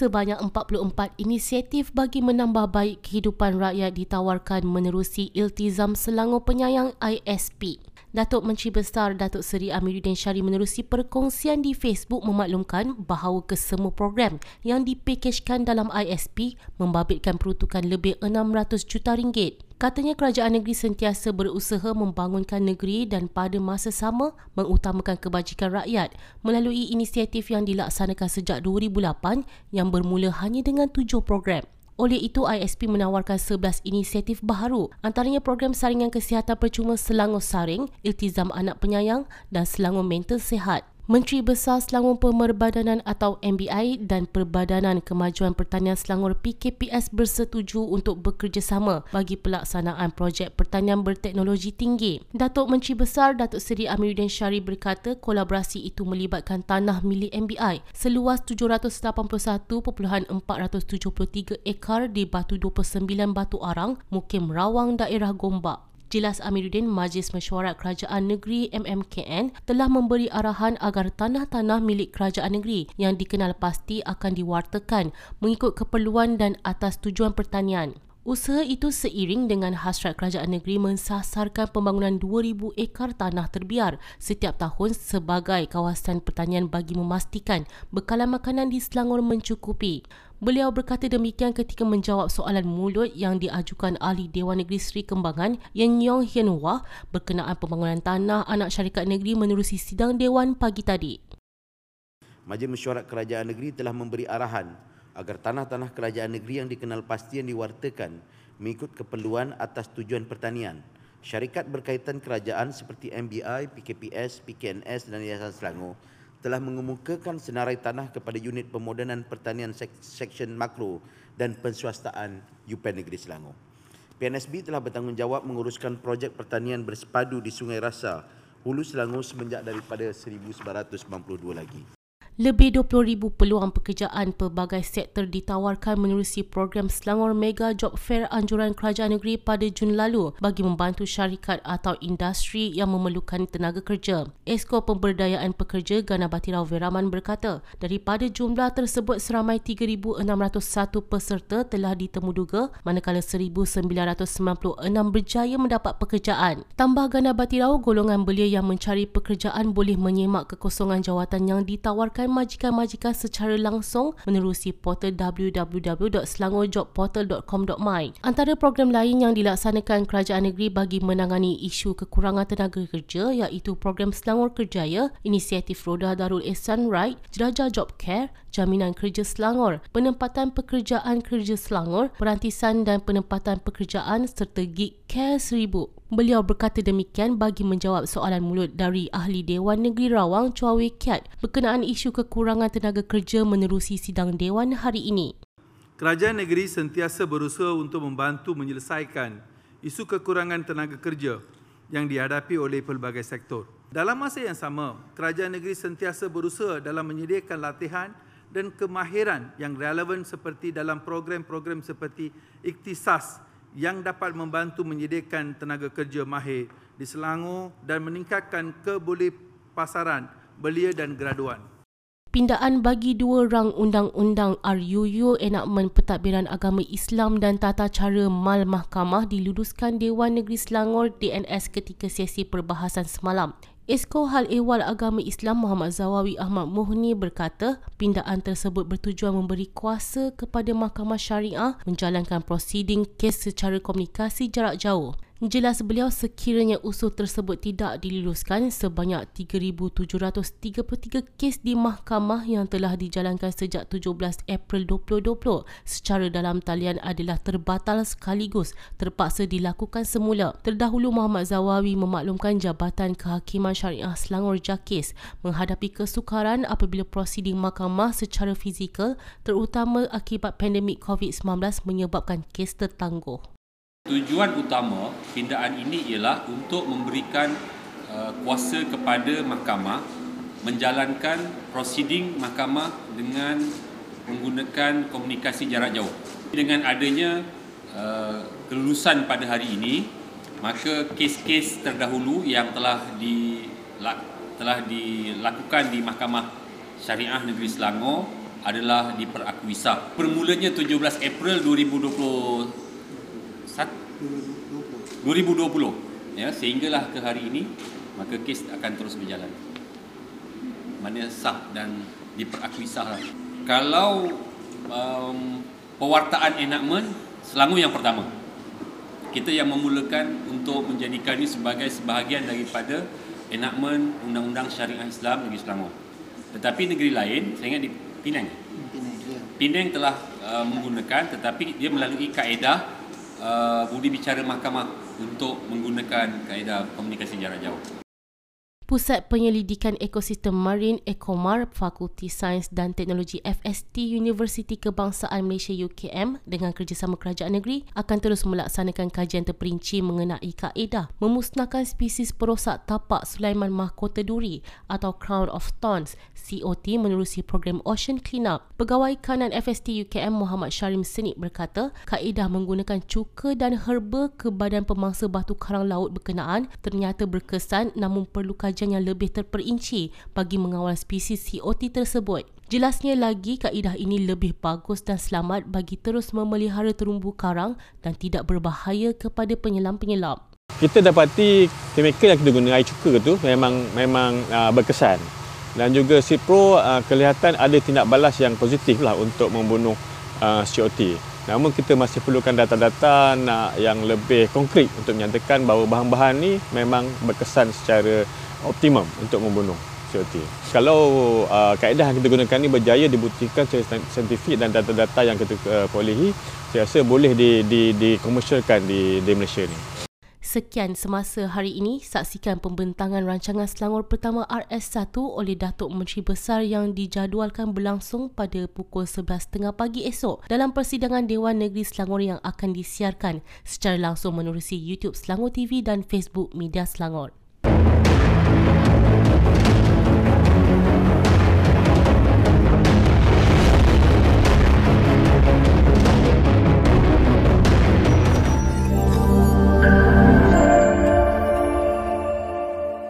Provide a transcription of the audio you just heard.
sebanyak 44 inisiatif bagi menambah baik kehidupan rakyat ditawarkan menerusi Iltizam Selangor Penyayang ISP. Datuk Menteri Besar Datuk Seri Amiruddin Syari menerusi perkongsian di Facebook memaklumkan bahawa kesemua program yang dipakejkan dalam ISP membabitkan peruntukan lebih 600 juta ringgit. Katanya kerajaan negeri sentiasa berusaha membangunkan negeri dan pada masa sama mengutamakan kebajikan rakyat melalui inisiatif yang dilaksanakan sejak 2008 yang bermula hanya dengan tujuh program. Oleh itu, ISP menawarkan 11 inisiatif baharu antaranya program saringan kesihatan percuma Selangor Saring, Iltizam Anak Penyayang dan Selangor Mental Sehat. Menteri Besar Selangor Pemerbadanan atau MBI dan Perbadanan Kemajuan Pertanian Selangor PKPS bersetuju untuk bekerjasama bagi pelaksanaan projek pertanian berteknologi tinggi. Datuk Menteri Besar Datuk Seri Amiruddin Syari berkata kolaborasi itu melibatkan tanah milik MBI seluas 781.473 ekar di Batu 29 Batu Arang, Mukim Rawang, daerah Gombak. Jelas Amiruddin Majlis Mesyuarat Kerajaan Negeri MMKN telah memberi arahan agar tanah-tanah milik kerajaan negeri yang dikenal pasti akan diwartakan mengikut keperluan dan atas tujuan pertanian. Usaha itu seiring dengan hasrat kerajaan negeri mensasarkan pembangunan 2,000 ekar tanah terbiar setiap tahun sebagai kawasan pertanian bagi memastikan bekalan makanan di Selangor mencukupi. Beliau berkata demikian ketika menjawab soalan mulut yang diajukan ahli Dewan Negeri Seri Kembangan Yen Yong Hian Wah berkenaan pembangunan tanah anak syarikat negeri menerusi sidang Dewan pagi tadi. Majlis Mesyuarat Kerajaan Negeri telah memberi arahan agar tanah-tanah kerajaan negeri yang dikenal pasti yang diwartakan mengikut keperluan atas tujuan pertanian. Syarikat berkaitan kerajaan seperti MBI, PKPS, PKNS dan Yayasan Selangor telah mengemukakan senarai tanah kepada unit pemodenan pertanian seksyen makro dan penswastaan UPN Negeri Selangor. PNSB telah bertanggungjawab menguruskan projek pertanian bersepadu di Sungai Rasa, Hulu Selangor semenjak daripada 1992 lagi. Lebih 20,000 peluang pekerjaan pelbagai sektor ditawarkan menerusi program Selangor Mega Job Fair anjuran kerajaan negeri pada Jun lalu bagi membantu syarikat atau industri yang memerlukan tenaga kerja. Esko Pemberdayaan Pekerja Gana Batirau Veraman berkata, daripada jumlah tersebut seramai 3,601 peserta telah ditemuduga manakala 1,996 berjaya mendapat pekerjaan. Tambah Gana Batirau, golongan belia yang mencari pekerjaan boleh menyemak kekosongan jawatan yang ditawarkan majikan-majikan secara langsung menerusi portal www.selangorjobportal.com.my. Antara program lain yang dilaksanakan kerajaan negeri bagi menangani isu kekurangan tenaga kerja iaitu program Selangor Kerjaya, inisiatif Roda Darul Ehsan Right, Jelajah Job Care, Jaminan Kerja Selangor, Penempatan Pekerjaan Kerja Selangor, Perantisan dan Penempatan Pekerjaan serta Gig Care Seribu. Beliau berkata demikian bagi menjawab soalan mulut dari Ahli Dewan Negeri Rawang Chua Wei Kiat berkenaan isu kekurangan tenaga kerja menerusi sidang Dewan hari ini. Kerajaan negeri sentiasa berusaha untuk membantu menyelesaikan isu kekurangan tenaga kerja yang dihadapi oleh pelbagai sektor. Dalam masa yang sama, kerajaan negeri sentiasa berusaha dalam menyediakan latihan dan kemahiran yang relevan seperti dalam program-program seperti iktisas yang dapat membantu menyediakan tenaga kerja mahir di Selangor dan meningkatkan keboleh pasaran belia dan graduan. Pindaan bagi dua rang undang-undang RUU enakmen pentadbiran agama Islam dan tata cara mal mahkamah diluluskan Dewan Negeri Selangor DNS ketika sesi perbahasan semalam. Esko Hal Ehwal Agama Islam Muhammad Zawawi Ahmad Muhni berkata pindaan tersebut bertujuan memberi kuasa kepada Mahkamah Syariah menjalankan prosiding kes secara komunikasi jarak jauh. Jelas beliau sekiranya usul tersebut tidak diluluskan sebanyak 3,733 kes di mahkamah yang telah dijalankan sejak 17 April 2020 secara dalam talian adalah terbatal sekaligus terpaksa dilakukan semula. Terdahulu Muhammad Zawawi memaklumkan Jabatan Kehakiman Syariah Selangor JAKIS menghadapi kesukaran apabila prosiding mahkamah secara fizikal terutama akibat pandemik COVID-19 menyebabkan kes tertangguh. Tujuan utama pindaan ini ialah untuk memberikan uh, kuasa kepada mahkamah menjalankan prosiding mahkamah dengan menggunakan komunikasi jarak jauh. Dengan adanya uh, kelulusan pada hari ini, maka kes-kes terdahulu yang telah di telah dilakukan di Mahkamah Syariah Negeri Selangor adalah diperakui sah. Permulanya 17 April 2020 2020 ya sehinggalah ke hari ini maka kes akan terus berjalan. Mana sah dan diperakui sah. Kalau um, pewartaan enakmen Selangor yang pertama. Kita yang memulakan untuk menjadikan ini sebagai sebahagian daripada enakmen Undang-Undang Syariah Islam negeri Selangor. Tetapi negeri lain, saya ingat di Penang. Penang telah uh, menggunakan tetapi dia melalui kaedah uh, budi bicara mahkamah untuk menggunakan kaedah komunikasi jarak jauh. Pusat Penyelidikan Ekosistem Marin Ekomar Fakulti Sains dan Teknologi FST Universiti Kebangsaan Malaysia UKM dengan kerjasama kerajaan negeri akan terus melaksanakan kajian terperinci mengenai kaedah memusnahkan spesies perosak tapak Sulaiman Mahkota Duri atau Crown of Thorns COT menerusi program Ocean Cleanup. Pegawai kanan FST UKM Muhammad Syarim Senik berkata, kaedah menggunakan cuka dan herba ke badan pemangsa batu karang laut berkenaan ternyata berkesan namun perlu kajian kajian yang lebih terperinci bagi mengawal spesies COT tersebut. Jelasnya lagi, kaedah ini lebih bagus dan selamat bagi terus memelihara terumbu karang dan tidak berbahaya kepada penyelam-penyelam. Kita dapati chemical yang kita guna air cuka tu memang memang uh, berkesan. Dan juga Cipro uh, kelihatan ada tindak balas yang positif lah untuk membunuh uh, COT. Namun kita masih perlukan data-data nak yang lebih konkret untuk menyatakan bahawa bahan-bahan ni memang berkesan secara optimum untuk membunuh COT. Kalau uh, kaedah yang kita gunakan ini berjaya dibuktikan secara saintifik dan data-data yang kita uh, perolehi, saya rasa boleh di, di, dikomersialkan di, di Malaysia ini. Sekian semasa hari ini, saksikan pembentangan rancangan Selangor Pertama RS1 oleh Datuk Menteri Besar yang dijadualkan berlangsung pada pukul 11.30 pagi esok dalam persidangan Dewan Negeri Selangor yang akan disiarkan secara langsung menerusi YouTube Selangor TV dan Facebook Media Selangor.